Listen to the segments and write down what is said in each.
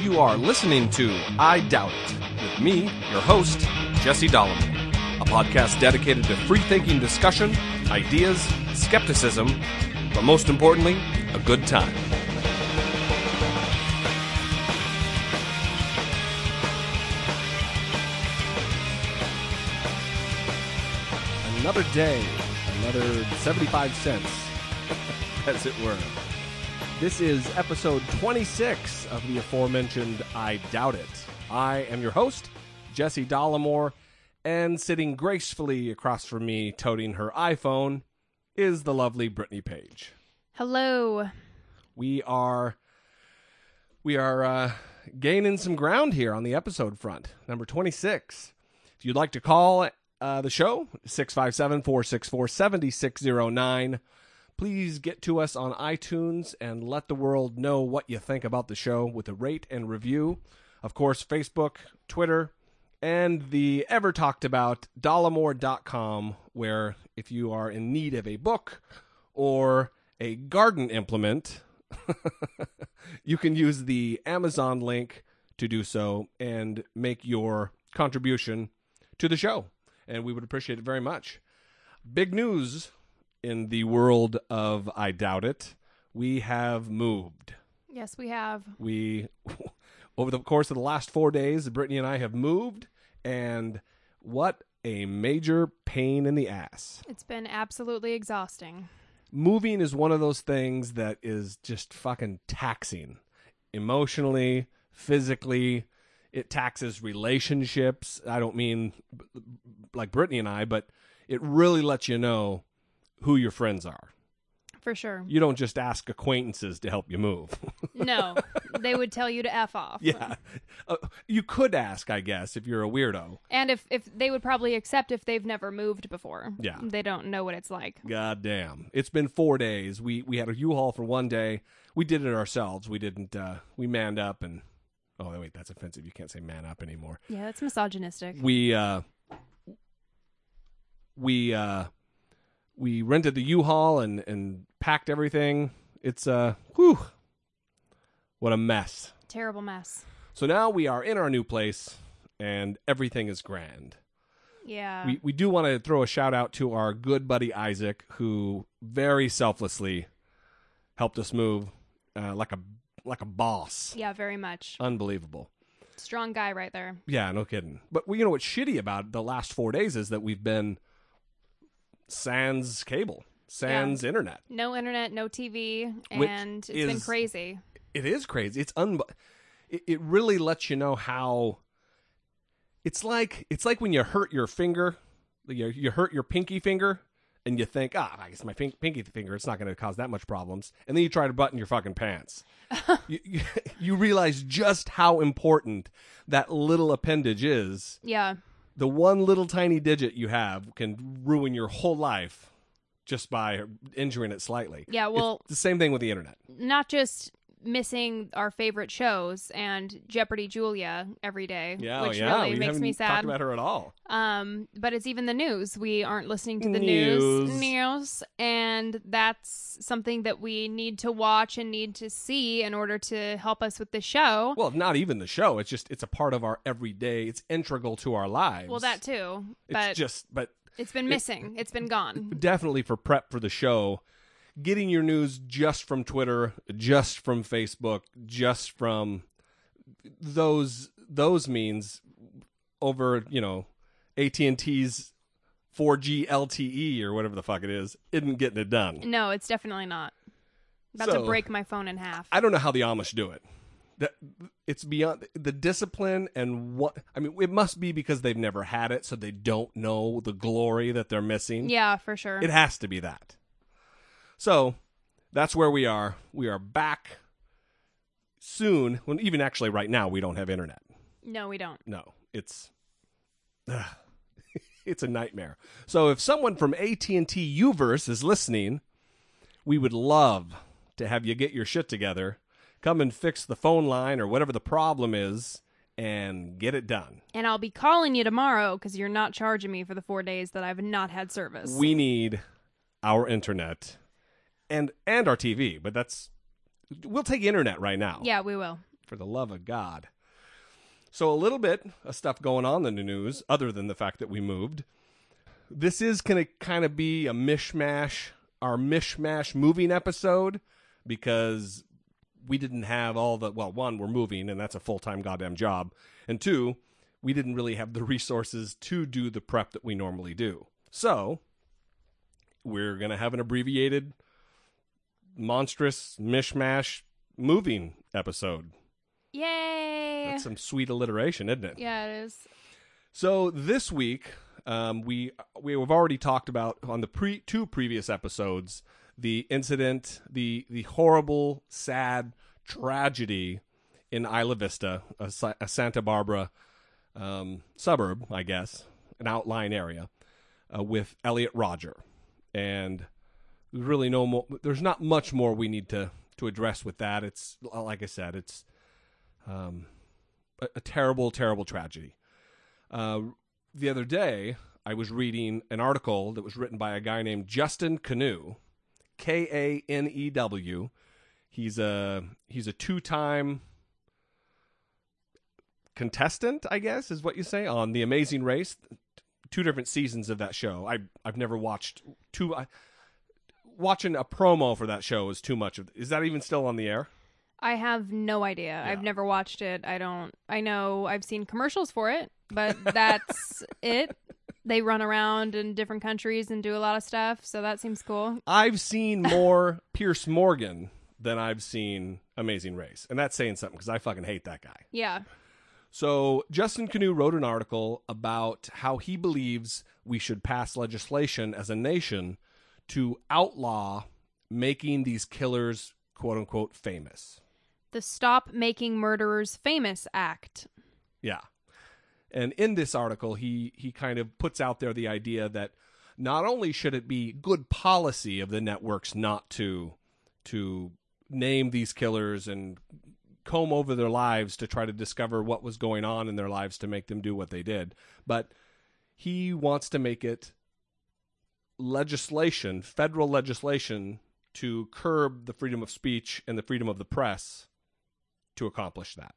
You are listening to I Doubt It with me, your host, Jesse Dollemore, a podcast dedicated to free thinking discussion, ideas, skepticism, but most importantly, a good time. Another day, another 75 cents, as it were. This is episode 26 of the aforementioned I Doubt It. I am your host, Jesse Dollemore, and sitting gracefully across from me, toting her iPhone, is the lovely Brittany Page. Hello. We are we are uh, gaining some ground here on the episode front. Number 26. If you'd like to call uh, the show, 657 464 7609. Please get to us on iTunes and let the world know what you think about the show with a rate and review. Of course, Facebook, Twitter, and the ever talked about dollemore.com, where if you are in need of a book or a garden implement, you can use the Amazon link to do so and make your contribution to the show. And we would appreciate it very much. Big news in the world of I Doubt It. We have moved. Yes, we have. We, over the course of the last four days, Brittany and I have moved, and what a major pain in the ass. It's been absolutely exhausting. moving is one of those things that is just fucking taxing emotionally, physically. It taxes relationships. I don't mean like Brittany and I, but it really lets you know who your friends are. For sure. You don't just ask acquaintances to help you move. No, they would tell you to F off. yeah. Uh, you could ask, I guess, if you're a weirdo. And if, if they would probably accept if they've never moved before. Yeah. They don't know what it's like. God damn. It's been four days. We we had a U-Haul for one day. We did it ourselves. We didn't uh we manned up and oh wait, that's offensive. You can't say man up anymore. Yeah, that's misogynistic. We uh we uh we rented the U-Haul and and packed everything. It's uh whew what a mess. Terrible mess. So now we are in our new place and everything is grand. Yeah. we, we do want to throw a shout out to our good buddy Isaac, who very selflessly helped us move uh, like a like a boss. yeah, very much. Unbelievable. Strong guy right there. Yeah, no kidding. But you know what's shitty about the last four days is that we've been sans cable, sans internet. No internet, no TV, Which and it's been crazy. It is crazy. It's un. It, it really lets you know how. It's like it's like when you hurt your finger, you, you hurt your pinky finger, and you think, ah, I guess my pink, pinky finger, it's not going to cause that much problems, and then you try to button your fucking pants. you, you you realize just how important that little appendage is. Yeah. The one little tiny digit you have can ruin your whole life just by injuring it slightly. Yeah, well- it's the same thing with the internet. Not just missing our favorite shows and Jeopardy Julia every day, Yeah, which yeah, really we makes haven't me talked sad. about her at all. Um, but it's even the news. We aren't listening to the News. news, news, and that's something that we need to watch and need to see in order to help us with the show. Well, not even the show. It's just it's a part of our everyday. It's integral to our lives. Well, that too, It's but just, but it's been missing. It's been gone. definitely for prep for the show, getting your news just from Twitter, just from Facebook, just from those those means over you know AT and T's 4G LTE or whatever the fuck it is, isn't getting it done. No, it's definitely not. About So- to break my phone in half. I don't know how the Amish do it. That it's beyond the discipline and what I mean. It must be because they've never had it, so they don't know the glory that they're missing. yeah, for sure. It has to be that. So that's where we are. We are back soon. When even actually right now we don't have internet. no, we don't. No, it's ugh, it's a nightmare. So if someone from AT&T Uverse is listening, we would love to have you get your shit together, come and fix the phone line or whatever the problem is and get it done. And I'll be calling you tomorrow because you're not charging me for the four days that I've not had service. We need our internet and and our TV, but that's we'll take internet right now. Yeah, we will. For the love of God. So a little bit of stuff going on in the news, other than the fact that we moved. This is gonna kind of be a mishmash, our mishmash moving episode, because we didn't have all the well, one, we're moving, and that's a full time goddamn job, and two, we didn't really have the resources to do the prep that we normally do. So we're gonna have an abbreviated monstrous mishmash moving episode. Yay! That's some sweet alliteration, isn't it? yeah, it is. So this week, um, we we have already talked about on the pre two previous episodes the incident, the the horrible, sad tragedy in Isla Vista, a, a Santa Barbara um, suburb, I guess, an outlying area, uh, with Elliot Rodger, and really no more. There's not much more we need to to address with that. It's like I said, it's um, a, a terrible, terrible tragedy. Uh, the other day, I was reading an article that was written by a guy named Justin Kanew, K A N E W. He's a he's a two time contestant, I guess, is what you say on the Amazing Race. Two different seasons of that show. I I've never watched two. I, watching a promo for that show is too much. Of, is that even still on the air? I have no idea. I've never watched it. I don't. I know I've seen commercials for it, but that's it. They run around in different countries and do a lot of stuff, so that seems cool. I've seen more Piers Morgan than I've seen Amazing Race, and that's saying something because I fucking hate that guy. Yeah. So Justin Kanew wrote an article about how he believes we should pass legislation as a nation to outlaw making these killers quote unquote famous. The Stop Making Murderers Famous Act. Yeah. And in this article he he kind of puts out there the idea that not only should it be good policy of the networks not to to name these killers and comb over their lives to try to discover what was going on in their lives to make them do what they did, but he wants to make it legislation, federal legislation to curb the freedom of speech and the freedom of the press to accomplish that.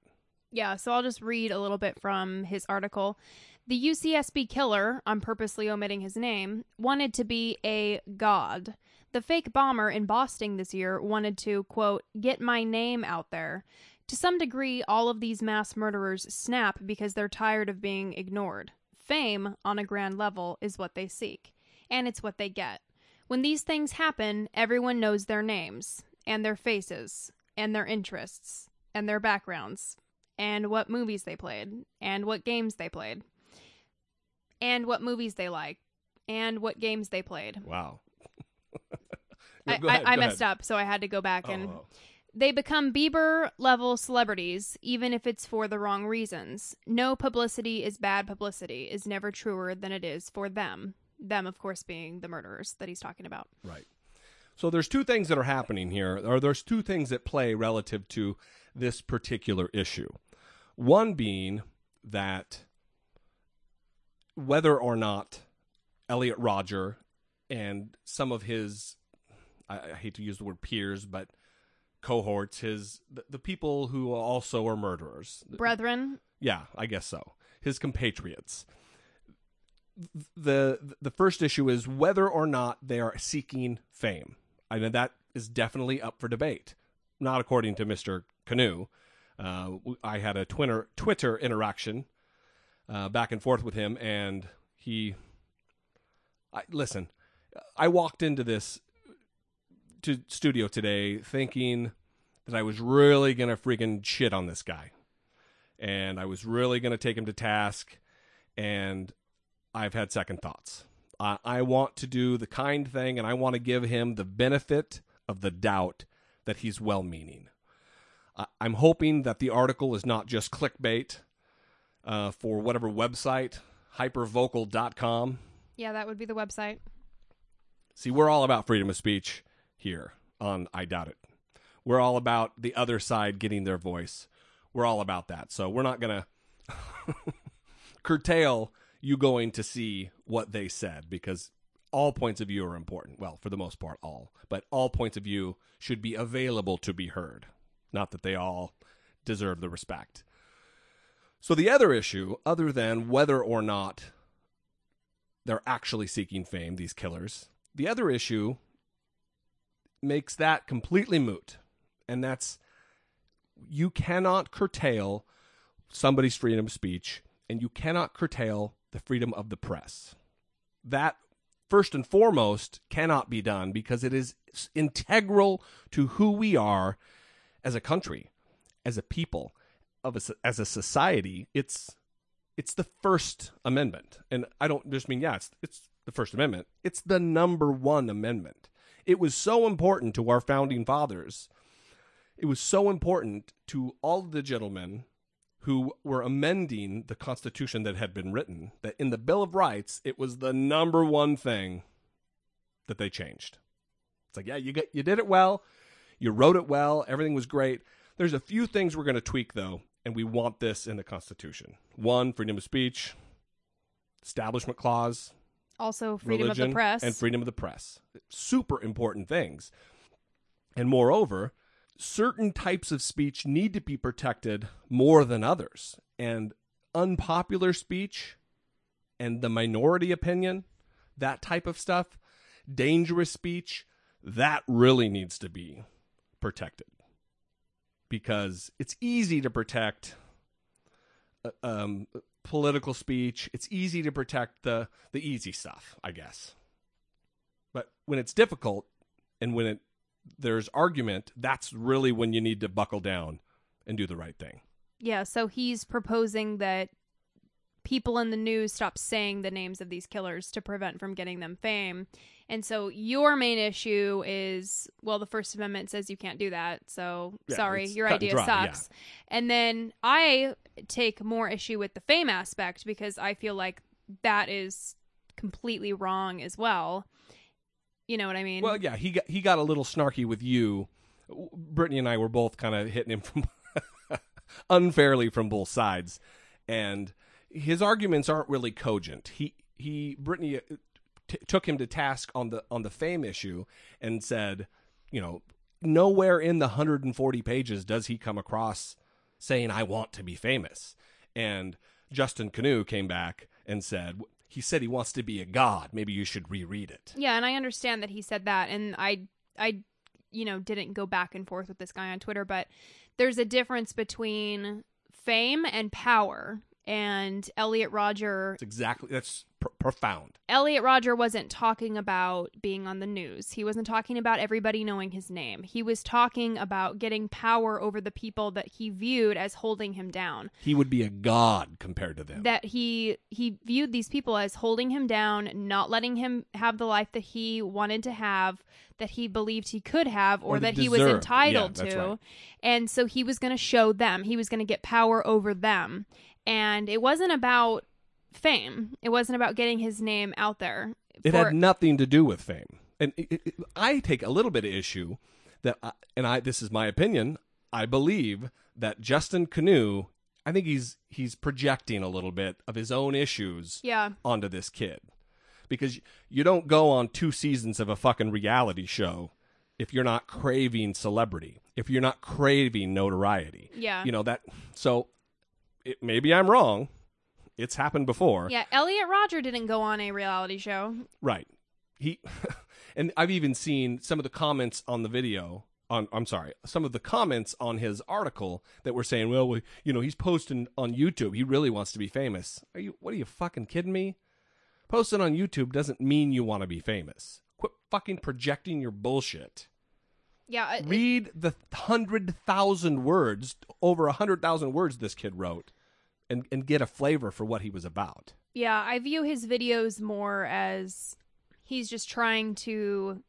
Yeah, so I'll just read a little bit from his article. The UCSB killer, I'm purposely omitting his name, wanted to be a god. The fake bomber in Boston this year wanted to, quote, get my name out there. To some degree, all of these mass murderers snap because they're tired of being ignored. Fame, on a grand level, is what they seek, and it's what they get. When these things happen, everyone knows their names, and their faces, and their interests, and their backgrounds, and what movies they played, and what games they played, and what movies they like, and what games they played. Wow. I, ahead, I, I messed up, so I had to go back and Oh. they become Bieber level celebrities, even if it's for the wrong reasons. No publicity is bad publicity is never truer than it is for them. Them, of course, being the murderers that he's talking about. Right. So there's two things that are happening here, or there's two things at play relative to this particular issue. One being that whether or not Elliot Rodger and some of his, I, I hate to use the word peers, but cohorts, his the, the people who also are murderers, Brethren, yeah, I guess so. His compatriots. The the first issue is whether or not they are seeking fame. I mean that is definitely up for debate. Not according to Mr. Kanew. Uh, I had a Twitter Twitter interaction uh, back and forth with him, and he. I, listen, I walked into this to studio today thinking that I was really gonna freaking shit on this guy and I was really to take him to task, and I've had second thoughts. I, I want to do the kind thing, and I want to give him the benefit of the doubt that he's well meaning. I'm hoping that the article is not just clickbait uh, for whatever website, hypervocal.com. yeah, that would be the website. See, we're all about freedom of speech here on I Doubt It. We're all about the other side getting their voice. We're all about that. So we're not going to curtail you going to see what they said because all points of view are important. Well, for the most part, all. But all points of view should be available to be heard. Not that they all deserve the respect. So the other issue, other than whether or not they're actually seeking fame, these killers, the other issue makes that completely moot. And that's you cannot curtail somebody's freedom of speech and you cannot curtail the freedom of the press. That first and foremost cannot be done because it is integral to who we are as a country, as a people, of a, as a society. It's it's the First Amendment, and I don't just mean yeah, it's it's the First Amendment. It's the number one amendment. It was so important to our founding fathers. It was so important to all the gentlemen who were amending the Constitution that had been written that in the Bill of Rights, it was the number one thing that they changed. It's like, yeah, you get, you did it well, you wrote it well, everything was great. There's a few things we're going to tweak though, and we want this in the Constitution. One, freedom of speech, establishment clause, also freedom of the press, and freedom of the press. Super important things. And moreover, certain types of speech need to be protected more than others. And unpopular speech and the minority opinion, that type of stuff, dangerous speech, that really needs to be protected. Because it's easy to protect uh, um, political speech. It's easy to protect the the easy stuff, I guess. But when it's difficult and when it there's argument, that's really when you need to buckle down and do the right thing. Yeah, so he's proposing that people in the news stop saying the names of these killers to prevent from getting them fame. And so your main issue is well, the First Amendment says you can't do that. So Yeah, sorry, your and idea dry, sucks. And then I take more issue with the fame aspect because I feel like that is completely wrong as well. You know what I mean? Well, yeah, he got he got a little snarky with you. Brittany and I were both kind of hitting him from unfairly from both sides, and his arguments aren't really cogent. He he Brittany uh, t- took him to task on the on the fame issue and said, you know, nowhere in the 140 pages does he come across saying I want to be famous. And Justin Kanew came back and said he said he wants to be a god. Maybe you should reread it. Yeah, and I understand that he said that, and I, I, you know, didn't go back and forth with this guy on Twitter, but there's a difference between fame and power. And Elliot Rodger, It's exactly that's pr- profound. Elliot Rodger wasn't talking about being on the news. He wasn't talking about everybody knowing his name. He was talking about getting power over the people that he viewed as holding him down. He would be a god compared to them. that he he viewed these people as holding him down, not letting him have the life that he wanted to have, that he believed he could have, or, Or that that he was entitled Yeah, to. right. And so he was going to show them. He was going to get power over them. And it wasn't about fame. It wasn't about getting his name out there. it for- had nothing to do with fame. And it, it, it- I take a little bit of issue that, I, and I this is my opinion. I believe that Justin Kanew, I think he's he's projecting a little bit of his own issues yeah. onto this kid, because you don't go on two seasons of a fucking reality show if you're not craving celebrity, if you're not craving notoriety. Yeah. You know that. So it, maybe I'm wrong. It's happened before. Yeah, Elliot Rodger didn't go on a reality show. Right. He and I've even seen some of the comments on the video on I'm sorry, some of the comments on his article that were saying, "Well, we, you know, he's posting on YouTube. He really wants to be famous." Are you what are you fucking kidding me? Posting on YouTube doesn't mean you want to be famous. Quit fucking projecting your bullshit. Yeah, it- Read the 100,000 words, over 100,000 words this kid wrote and and get a flavor for what he was about. Yeah, I view his videos more as he's just trying to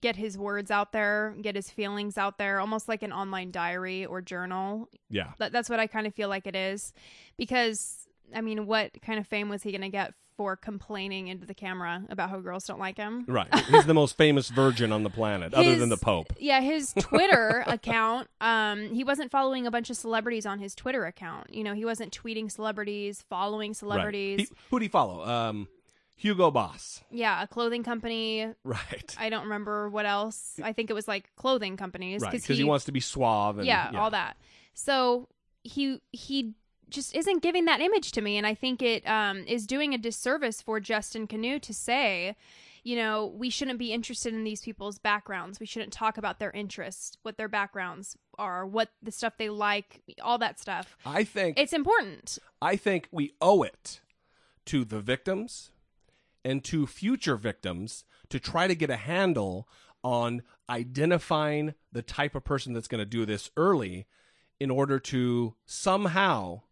get his words out there, get his feelings out there, almost like an online diary or journal. Yeah. That, that's what I kind of feel like it is. Because, I mean, what kind of fame was he going to get for complaining into the camera about how girls don't like him? Right. He's the most famous virgin on the planet, other than the Pope. Yeah, his Twitter account, um, he wasn't following a bunch of celebrities on his Twitter account. You know, he wasn't tweeting celebrities, following celebrities. Right. He, who do he follow? Um, Hugo Boss. Yeah, a clothing company. Right. I don't remember what else. I think it was like clothing companies Right. Because he, wants to be suave and yeah, all that. So he he just isn't giving that image to me, and I think it um, is doing a disservice for Justin Kanew to say, you know, we shouldn't be interested in these people's backgrounds. We shouldn't talk about their interests, what their backgrounds are, what the stuff they like, all that stuff. I think It's important. I think we owe it to the victims and to future victims to try to get a handle on identifying the type of person that's going to do this early in order to somehow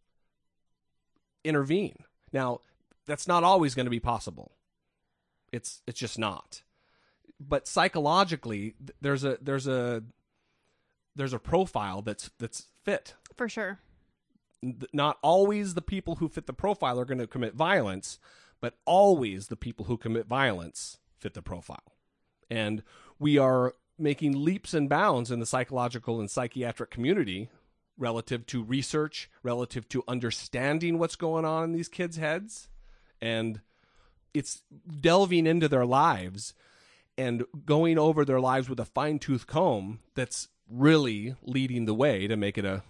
intervene. Now, that's not always going to be possible. It's it's just not. But psychologically, there's a there's a there's a profile that's that's fit For sure. not always the people who fit the profile are going to commit violence, but always the people who commit violence fit the profile. And we are making leaps and bounds in the psychological and psychiatric community relative to research, relative to understanding what's going on in these kids' heads. And it's delving into their lives and going over their lives with a fine tooth comb that's really leading the way to make it a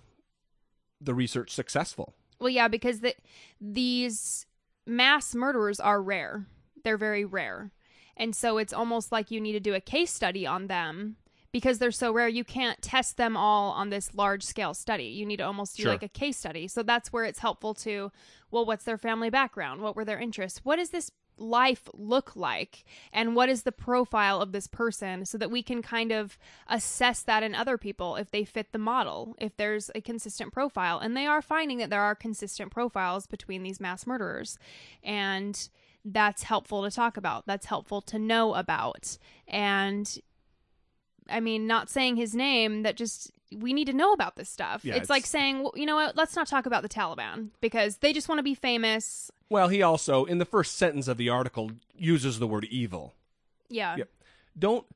the research successful. Well, yeah, because the, these mass murderers are rare. They're very rare. And so it's almost like you need to do a case study on them because they're so rare. You can't test them all on this large scale study. You need to almost do Sure. like a case study. So that's where it's helpful to, well, what's their family background? What were their interests? What does this life look like? And what is the profile of this person so that we can kind of assess that in other people if they fit the model, if there's a consistent profile. And they are finding that there are consistent profiles between these mass murderers. And that's helpful to talk about. That's helpful to know about. And I mean, not saying his name, that just we need to know about this stuff. Yeah, it's, like saying, well, you know what, let's not talk about the Taliban because they just want to be famous. Well, he also, in the first sentence of the article, uses the word evil. Yeah. Yep. Don't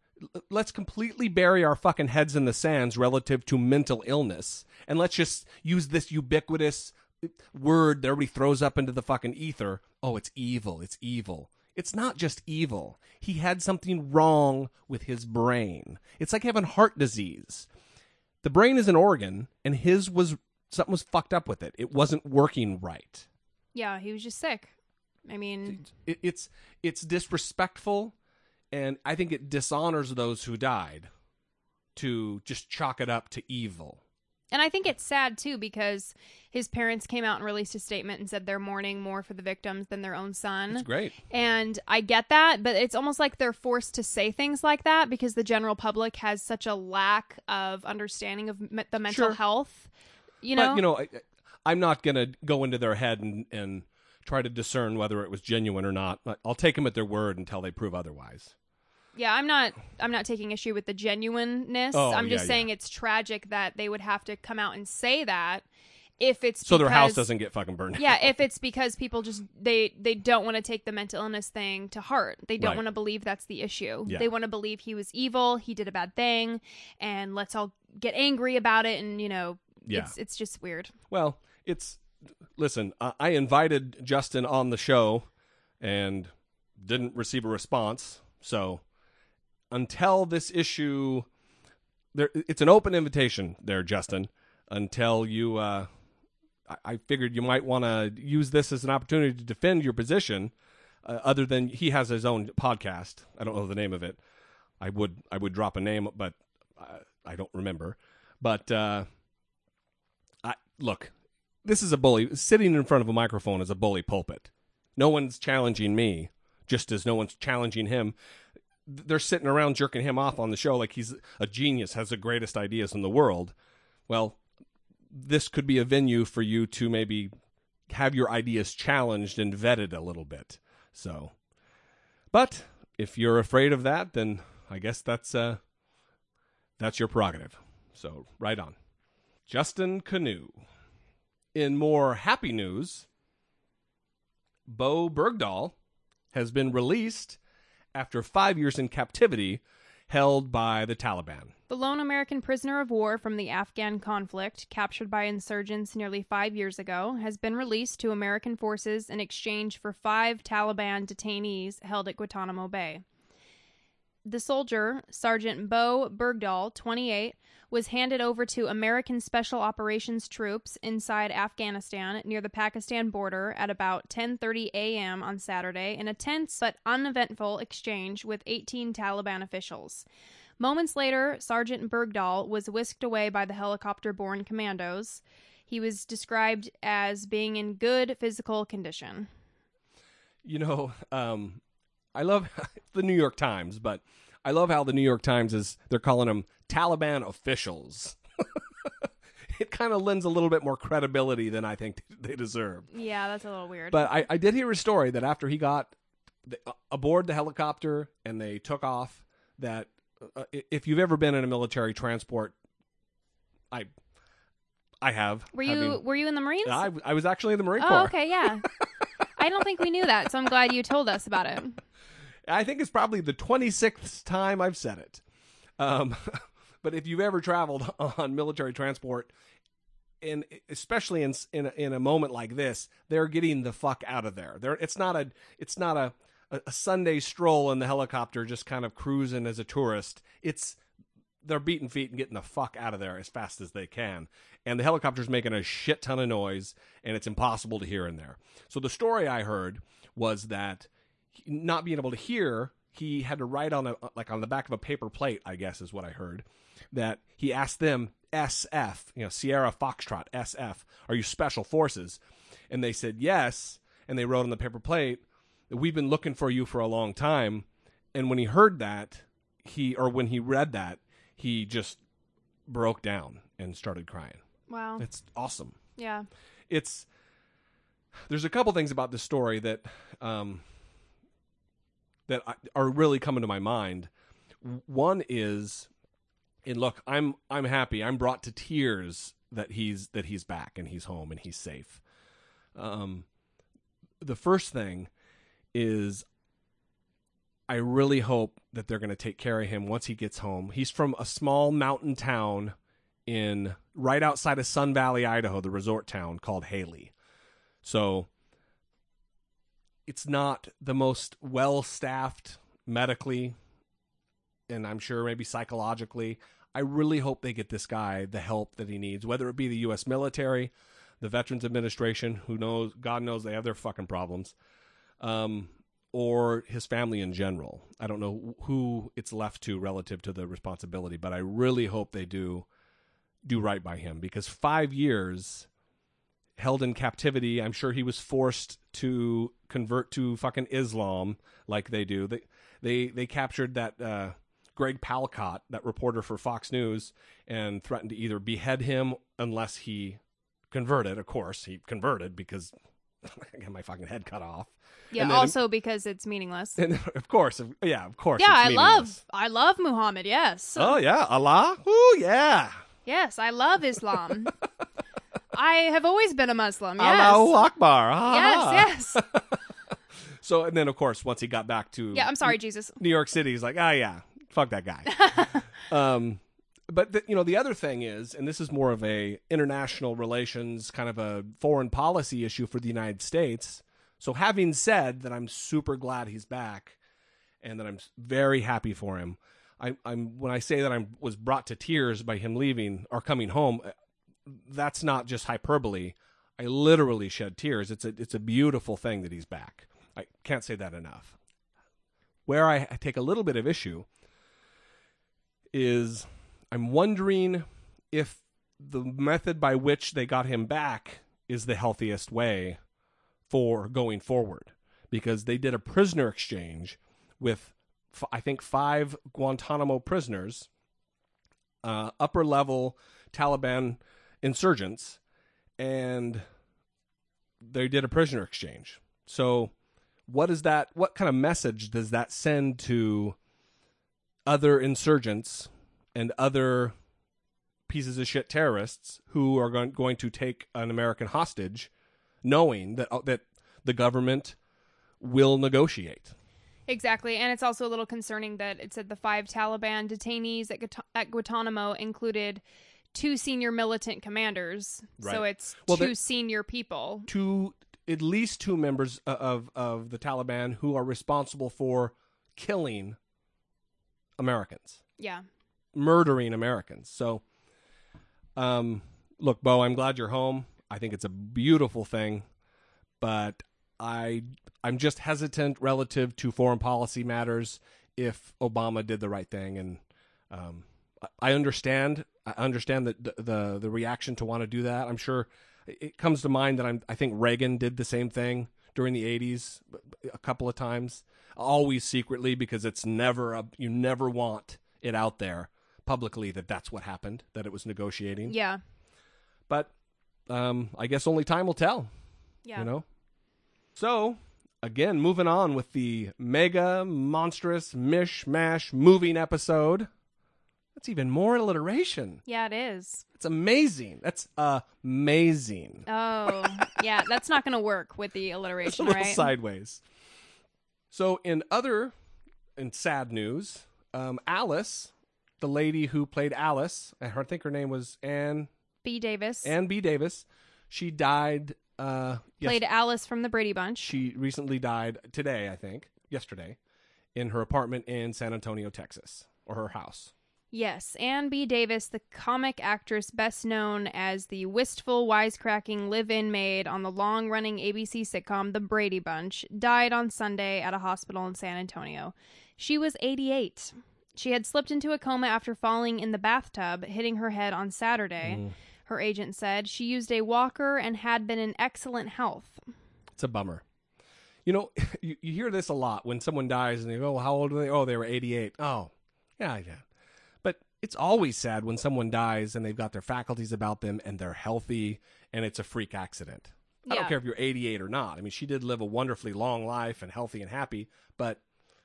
let's completely bury our fucking heads in the sands relative to mental illness, and let's just use this ubiquitous uh, word that everybody throws up into the fucking ether. Oh, it's evil. It's evil. It's not just evil. He had something wrong with his brain. It's like having heart disease. The brain is an organ, and his was something was fucked up with it. It wasn't working right. Yeah, he was just sick. I mean, it, it's it's disrespectful, and I think it dishonors those who died to just chalk it up to evil. And I think it's sad too because his parents came out and released a statement and said they're mourning more for the victims than their own son. It's great. And I get that, but it's almost like they're forced to say things like that because the general public has such a lack of understanding of me- the mental Sure. health. You know, but you know, I, I'm not gonna go into their head and and try to discern whether it was genuine or not. I'll take them at their word until they prove otherwise. Yeah, I'm not. I'm not taking issue with the genuineness. Oh, I'm just yeah, saying it's tragic that they would have to come out and say that if it's So their house doesn't get fucking burned. yeah if it's because people just they they don't want to take the mental illness thing to heart they don't Right. want to believe that's the issue Yeah. they want to believe he was evil he did a bad thing and let's all get angry about it and you know Yeah. it's it's just weird Well, it's listen. I invited Justin on the show and didn't receive a response. So until this issue, there it's an open invitation there, Justin. Until you, uh, I, I figured you might want to use this as an opportunity to defend your position. Uh, other than he has his own podcast, I don't know the name of it. I would I would drop a name, but uh, I don't remember. But uh, I look, this is a bully. Sitting in front of a microphone is a bully pulpit. No one's challenging me, just as no one's challenging him. They're sitting around jerking him off on the show like he's a genius, has the greatest ideas in the world. Well, this could be a venue for you to maybe have your ideas challenged and vetted a little bit. So, but if you're afraid of that, then I guess that's uh that's your prerogative. So, right on. Justin Kanew. In more happy news, Bowe Bergdahl has been released after five years in captivity, held by the Taliban. The lone American prisoner of war from the Afghan conflict, captured by insurgents nearly five years ago, has been released to American forces in exchange for five Taliban detainees held at Guantanamo Bay. The soldier, Sergeant Bowe Bergdahl, 28, was handed over to American Special Operations troops inside Afghanistan near the Pakistan border at about 10:30 a.m. on Saturday in a tense but uneventful exchange with 18 Taliban officials. Moments later, Sergeant Bergdahl was whisked away by the helicopter-borne commandos. He was described as being in good physical condition. You know, um, I love the New York Times, but I love how the New York Times is they're calling them Taliban officials. it kind of lends a little bit more credibility than I think they deserve. Yeah, that's a little weird. But I, I did hear a story that after he got the, uh, aboard the helicopter and they took off, that uh, if you've ever been in a military transport, I I have. were you having- were you in the Marines? I, I was actually in the Marine oh, Corps. okay, yeah. I don't think we knew that, so I'm glad you told us about it. I think it's probably the 26th time I've said it. Um, but if you've ever traveled on military transport, and especially in in a, in a moment like this, they're getting the fuck out of there. There, it's not a it's not a a Sunday stroll in the helicopter, just kind of cruising as a tourist. It's they're beating feet and getting the fuck out of there as fast as they can. And the helicopter's making a shit ton of noise, and it's impossible to hear in there. So the story I heard was that not being able to hear, he had to write on a like on the back of a paper plate. I guess is what I heard. That he asked them SF, you know, Sierra Foxtrot SF, are you special forces? And they said yes, and they wrote on the paper plate, we've been looking for you for a long time. And when he heard that, he or when he read that, he just broke down and started crying. Wow. It's awesome. Yeah. It's there's a couple things about this story that um, that are really coming to my mind. One is, and look, I'm I'm happy. I'm brought to tears that he's that he's back and he's home and he's safe. Um, the first thing is I really hope that they're going to take care of him once he gets home. He's from a small mountain town in right outside of Sun Valley, Idaho, the resort town called Hailey. So it's not the most well staffed medically and I'm sure maybe psychologically. I really hope they get this guy the help that he needs, whether it be the US military, the Veterans Administration, who knows God knows they have their fucking problems. Um or his family in general. I don't know who it's left to relative to the responsibility, but I really hope they do do right by him because 5 years held in captivity. I'm sure he was forced to convert to fucking Islam like they do. They they they captured that uh, Greg Palkot, that reporter for Fox News, and threatened to either behead him unless he converted. Of course, he converted because I got my fucking head cut off. Yeah, also because it's meaningless. And of course, yeah, of course. yeah, I love I love Muhammad, yes. Oh yeah, Allah. Ooh yeah. Yes, I love Islam. I have always been a Muslim. Yes. Allahu Akbar. Ah. Yes, yes. So and then of course once he got back to Yeah, I'm sorry, Jesus. New York City, he's like, ah, yeah, fuck that guy. um, but the, you know, the other thing is, and this is more of a international relations kind of a foreign policy issue for the United States. So, having said that, I'm super glad he's back, and that I'm very happy for him. I, I'm when I say that I was brought to tears by him leaving or coming home, uh, that's not just hyperbole. I literally shed tears. It's a it's a beautiful thing that he's back. I can't say that enough. Where I take a little bit of issue is I'm wondering if the method by which they got him back is the healthiest way for going forward because they did a prisoner exchange with I think five Guantanamo prisoners, uh, upper level Taliban insurgents, and they did a prisoner exchange. So, what is that? What kind of message does that send to other insurgents and other pieces of shit terrorists who are going, going to take an American hostage, knowing that uh, that the government will negotiate? Exactly, and it's also a little concerning that it said the five Taliban detainees at, Guat- at Guantanamo included two senior militant commanders. Right. So it's Well, 2 senior people. Two, at least two members of of the Taliban who are responsible for killing Americans. Yeah. Murdering Americans. So, um, look, Bowe, I'm glad you're home. I think it's a beautiful thing, but I I'm just hesitant relative to foreign policy matters if Obama did the right thing, and um, I- understand I understand the the the reaction to want to do that. I'm sure it comes to mind that I'm I think Reagan did the same thing during the 80s a couple of times, always secretly because it's never a you never want it out there publicly that that's what happened, that it was negotiating. Yeah. But um, I guess only time will tell, Yeah. you know? So, again, moving on with the mega monstrous mishmash moving episode. That's even more alliteration. Yeah, it is. It's amazing. That's amazing. Oh, yeah, that's not going to work with the It's a alliteration, right? sideways. So, in other in sad news, um, Alice, the lady who played Alice, I think her name was Ann B. Davis Ann B. Davis. She died. Uh, yes, played Alice from the Brady Bunch. she recently died today, I think, yesterday, in her apartment in San Antonio, Texas, or her house. Yes, Ann B. Davis, the comic actress best known as the wistful, wisecracking live in maid on the long running ABC sitcom The Brady Bunch, died on Sunday at a hospital in San Antonio. She was 88. She had slipped into a coma after falling in the bathtub, hitting her head on Saturday. Mm. Her agent said she used a walker and had been in excellent health. It's a bummer. You know, you, you hear this a lot when someone dies and they go, well, how old are they? Oh, they were 88. Oh, yeah, yeah. But it's always sad when someone dies and they've got their faculties about them and they're healthy and it's a freak accident. I Yeah. don't care if you're 88 or not. I mean, she did live a wonderfully long life and healthy and happy, but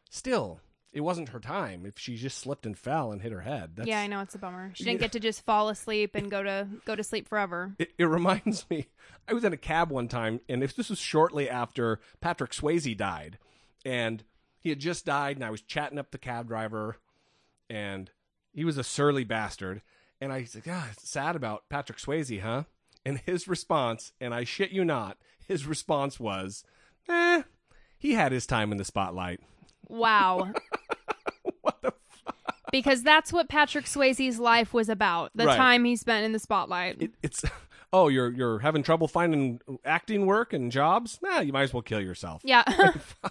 still, it wasn't her time. If she just slipped and fell and hit her head, that's, yeah, I know it's a bummer. She didn't get to just fall asleep and go to go to sleep forever. It, it reminds me, I was in a cab one time, and if this was shortly after Patrick Swayze died, and he had just died, and I was chatting up the cab driver, and he was a surly bastard, and I said, "Yeah, it's sad about Patrick Swayze, huh?" And his response, and I shit you not, his response was, "Eh, he had his time in the spotlight." Wow. Because that's what Patrick Swayze's life was about. The Right. time he spent in the spotlight. it, it's oh you're you're having trouble finding acting work and jobs nah you might as well kill yourself yeah.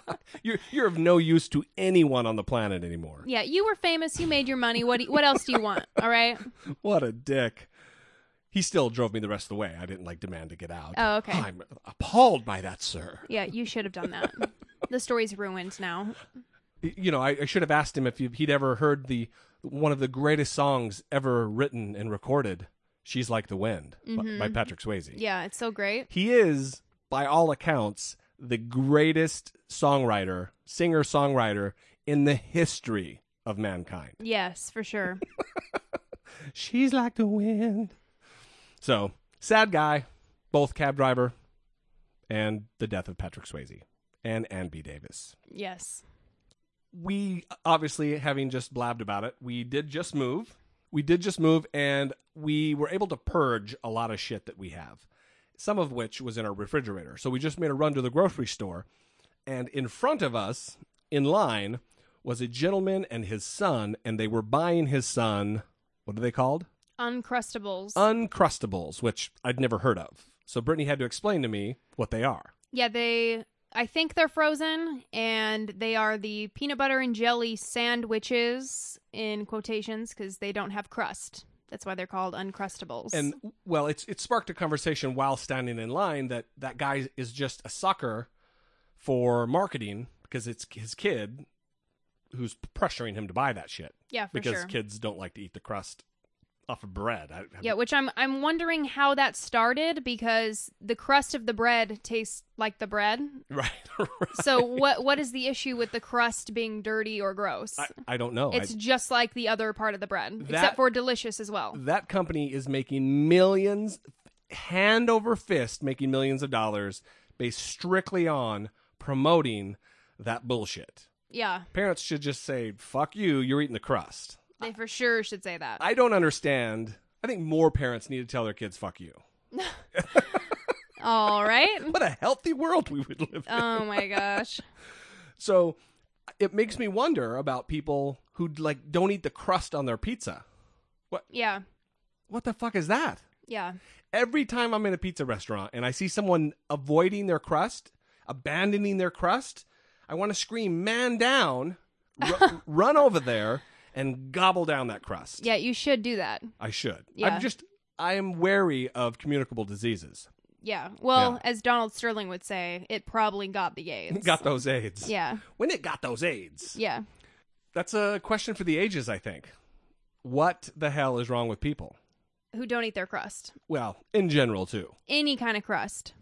you're you're of no use to anyone on the planet anymore yeah, you were famous, you made your money. What you- what else do you want? All right? what a dick he still drove me the rest of the way i didn't like demand to get out Oh, okay. i'm appalled by that sir Yeah, you should have done that. the story's ruined now. You know I, I should have asked him if he- he'd ever heard the one of the greatest songs ever written and recorded she's like the wind by- by mm-hmm. patrick swayze Yeah, it's so great. he is, by all accounts, the greatest songwriter, singer songwriter in the history of mankind. Yes, for sure. She's like the wind. So, sad guy, both cab driver and the death of Patrick Swayze and Ann B. Davis. yes. We obviously, having just blabbed about it, we did just move. We did just move, and we were able to purge a lot of shit that we have, some of which was in our refrigerator. So we just made a run to the grocery store, and in front of us, in line, was a gentleman and his son, and they were buying his son. What are they called? Uncrustables. Uncrustables, which I'd never heard of. So Brittany had to explain to me what they are. yeah, they I think they're frozen and they are the peanut butter and jelly sandwiches in quotations cuz they don't have crust. That's why they're called uncrustables. And well, it's it sparked a conversation while standing in line that that guy is just a sucker for marketing because it's his kid who's pressuring him to buy that shit yeah, for because sure. kids don't like to eat the crust off of bread. I, Yeah, which I'm I'm wondering how that started because the crust of the bread tastes like the bread. right. right. So what what is the issue with the crust being dirty or gross? I, I don't know. I- it's just like the other part of the bread, That- except for delicious as well. that company is making millions, hand over fist, making millions of dollars based strictly on promoting that bullshit. Yeah, Parents should just say, "Fuck you, you're eating the crust." They for sure should say that. I don't understand. I think more parents need to tell their kids, "Fuck you." All right. What a healthy world we would live in. Oh my gosh. So it makes me wonder about people who like don't eat the crust on their pizza. What? Yeah. What the fuck is that? Yeah. Every time I'm in a pizza restaurant and I see someone avoiding their crust, abandoning their crust, I want to scream, "Man down!" ru- run over there and gobble down that crust. Yeah, you should do that. I should. Yeah. I'm just I am wary of communicable diseases. Yeah. Well, Yeah. as Donald Sterling would say, it probably got the AIDS. Got those AIDS. Yeah. When it got those AIDS. Yeah. That's a question for the ages, I think. What the hell is wrong with people? Who don't eat their crust. Well, in general, too. Any kind of crust.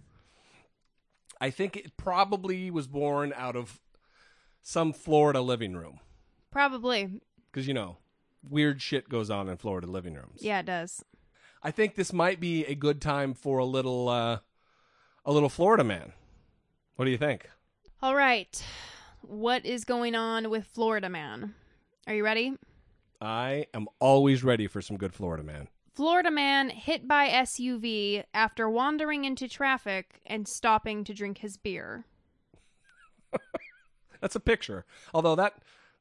I think it probably was born out of some Florida living room. Probably. Because, you know, weird shit goes on in Florida living rooms. Yeah, it does. I think this might be a good time for a little, uh, a little Florida man. What do you think? All right. What is going on with Florida Man? Are you ready? I am always ready for some good Florida man. Florida man hit by SUV after wandering into traffic and stopping to drink his beer. That's a picture. Although that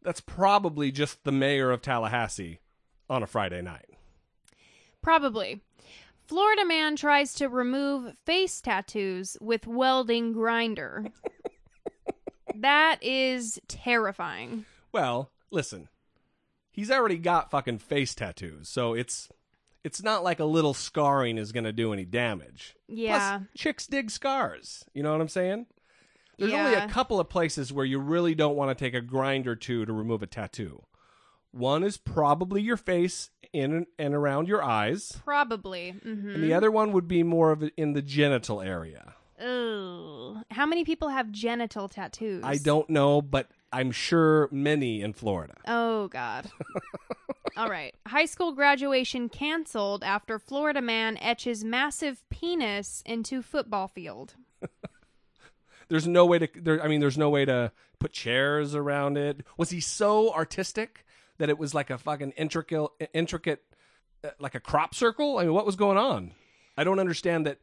that's probably just the mayor of Tallahassee on a Friday night. Probably. Florida man tries to remove face tattoos with welding grinder. that is terrifying. Well, listen. He's already got fucking face tattoos, so it's it's not like a little scarring is going to do any damage. Yeah. Plus, chicks dig scars. You know what I'm saying? There's only a couple of places where you really don't want to take a grind or two to remove a tattoo. One is probably your face in and around your eyes, Probably. hmm and the other one would be more of in the genital area. Ugh. How many people have genital tattoos? I don't know, but I'm sure many in Florida. Oh, God. All right. High school graduation canceled after Florida man etches massive penis into football field. There's no way to there I mean there's no way to put chairs around it. Was he so artistic that it was like a fucking intricate intricate uh, like a crop circle? I mean what was going on? I don't understand that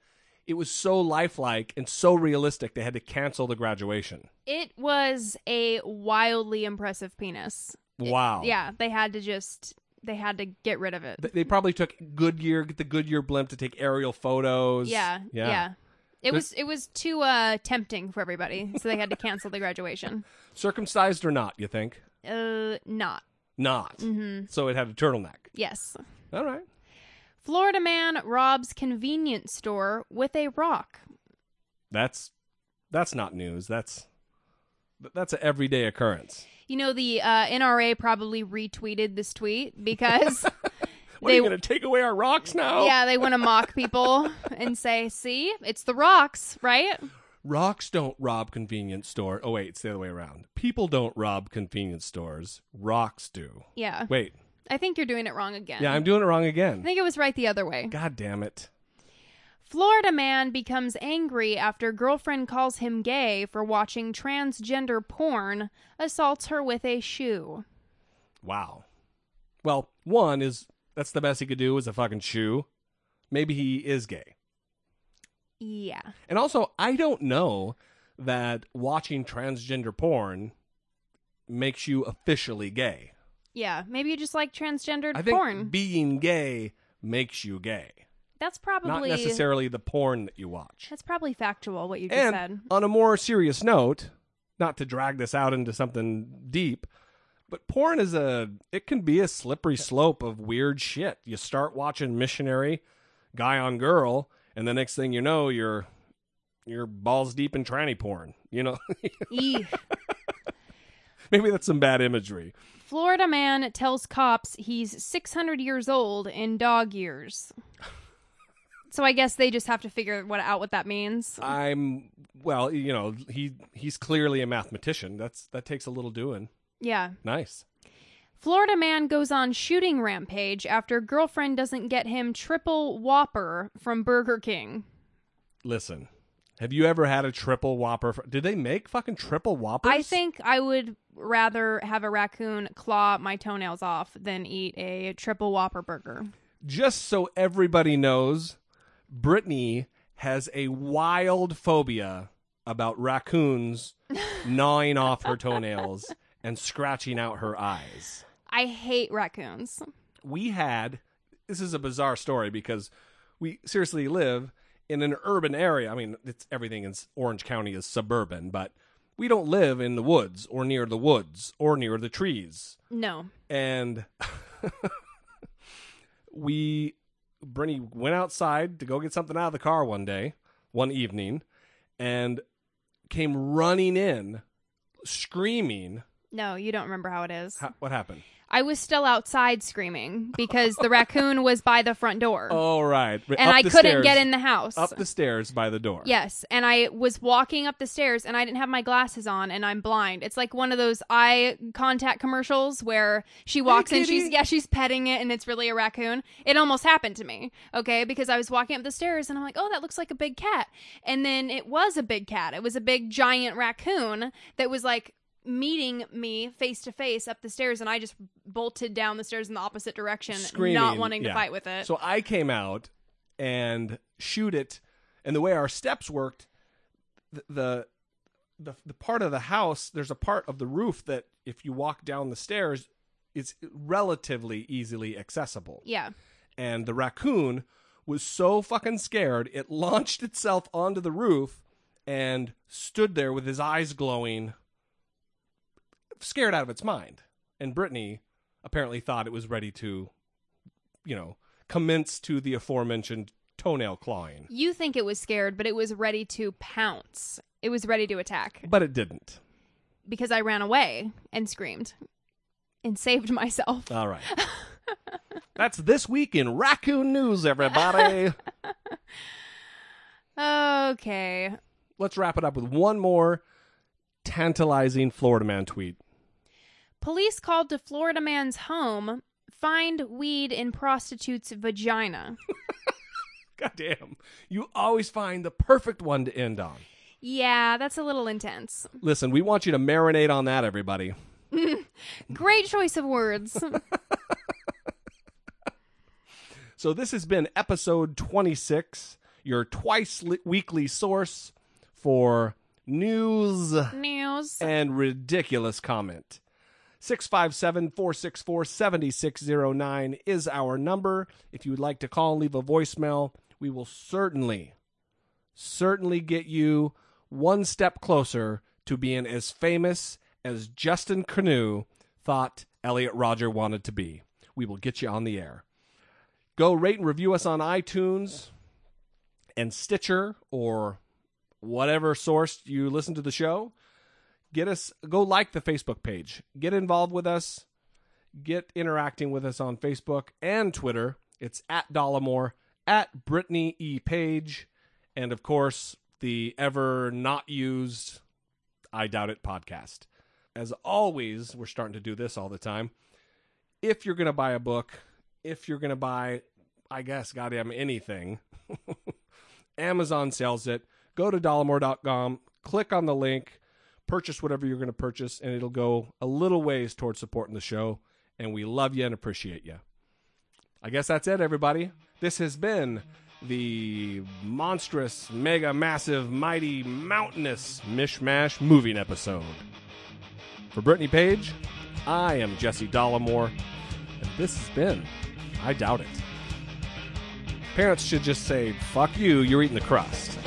it was so lifelike and so realistic they had to cancel the graduation. It was a wildly impressive penis. Wow. Yeah, they had to just they had to get rid of it. They probably took Goodyear the Goodyear blimp to take aerial photos. Yeah, Yeah. yeah. It was it was too uh tempting for everybody, so they had to cancel the graduation. Circumcised or not, you think? Uh, not. Not. Mm-hmm. So it had a turtleneck. Yes. All right. Florida man robs convenience store with a rock. That's that's not news. That's that's an everyday occurrence. You know, the uh, NRA probably retweeted this tweet because What They- are you going to take away our rocks now? yeah, they want to mock people and say, "See, it's the rocks, right?" Rocks don't rob convenience store. Oh wait, it's the other way around. People don't rob convenience stores. Rocks do. Yeah. Wait. I think you're doing it wrong again. Yeah, I'm doing it wrong again. I think it was right the other way. God damn it. Florida man becomes angry after girlfriend calls him gay for watching transgender porn, assaults her with a shoe. Wow. Well, one is that's the best he could do is a fucking shoe. Maybe he is gay. Yeah. And also, I don't know that watching transgender porn makes you officially gay. Yeah. Maybe you just like transgendered I think porn. being gay makes you gay, that's probably not necessarily the porn that you watch. That's probably factual what you just And said. on a more serious note, not to drag this out into something deep, but porn is a it can be a slippery slope of weird shit. You start watching missionary guy on girl, and the next thing you know, you're you're balls deep in tranny porn. You know, maybe that's some bad imagery. Florida man tells cops he's 600 years old in dog years. So I guess they just have to figure what out what that means. I'm well, you know, he he's clearly a mathematician. That's that takes a little doing. Yeah. Nice. Florida man goes on shooting rampage after girlfriend doesn't get him triple Whopper from Burger King. Listen, have you ever had a triple Whopper? fr- Did they make fucking triple Whoppers? I think I would rather have a raccoon claw my toenails off than eat a triple whopper burger. Just so everybody knows, Brittany has a wild phobia about raccoons gnawing off her toenails and scratching out her eyes. I hate raccoons. We had this is a bizarre story because we seriously live in an urban area. I mean, it's everything in Orange County is suburban, but we don't live in the woods or near the woods or near the trees. No. And we Brittany went outside to go get something out of the car one day, one evening, and came running in, screaming. No, you don't remember how it is. Ha- what happened? I was still outside screaming because the raccoon was by the front door. Oh, right. and I couldn't get in the house. Up the stairs by the door. Yes, and I was walking up the stairs and I didn't have my glasses on and I'm blind. It's like one of those eye contact commercials where she walks in, she's yeah, she's petting it and it's really a raccoon. It almost happened to me, okay? Because I was walking up the stairs and I'm like, "Oh, that looks like a big cat." And then it was a big cat. It was a big giant raccoon that was like meeting me face to face up the stairs and I just bolted down the stairs in the opposite direction, Screaming, not wanting yeah. to fight with it. So I came out and shoot it, and the way our steps worked, the, the the the part of the house, there's a part of the roof that if you walk down the stairs, it's relatively easily accessible. yeah. And the raccoon was so fucking scared, it launched itself onto the roof and stood there with his eyes glowing, scared out of its mind. And Brittany apparently thought it was ready to, you know, commence to the aforementioned toenail clawing. You think it was scared, but it was ready to pounce. It was ready to attack But it didn't. because I ran away and screamed and saved myself. All right. That's this week in raccoon news, everybody. Okay. Let's wrap it up with one more tantalizing Florida man tweet. Police called to Florida man's home, find weed in prostitute's vagina. Goddamn. You always find the perfect one to end on. yeah, that's a little intense. Listen, we want you to marinate on that, everybody. Great choice of words. So, this has been episode 26, your twice li- weekly source for news News. and ridiculous comment. 657 464 7609 is our number. If you would like to call and leave a voicemail, we will certainly, certainly get you one step closer to being as famous as Justin Kanew thought Elliot Rodger wanted to be. We will get you on the air. Go rate and review us on iTunes and Stitcher or whatever source you listen to the show get us go like the facebook page. Get involved with us. Get interacting with us on facebook and twitter. It's at dollemore at brittany e. Page and of course the ever not used i doubt it podcast. As always we're starting to do this all the time. If you're going to buy a book if you're going to buy i guess goddamn anything amazon sells it. Go to dollemore.com click on the link purchase whatever you're going to purchase, and it'll go a little ways towards supporting the show. And we love you and appreciate you. I guess that's it, everybody. This has been the monstrous, mega, massive, mighty, mountainous mishmash moving episode. For Brittany Page, I am Jesse Dollemore, and this has been I Doubt It. Parents should just say, fuck you, you're eating the crust.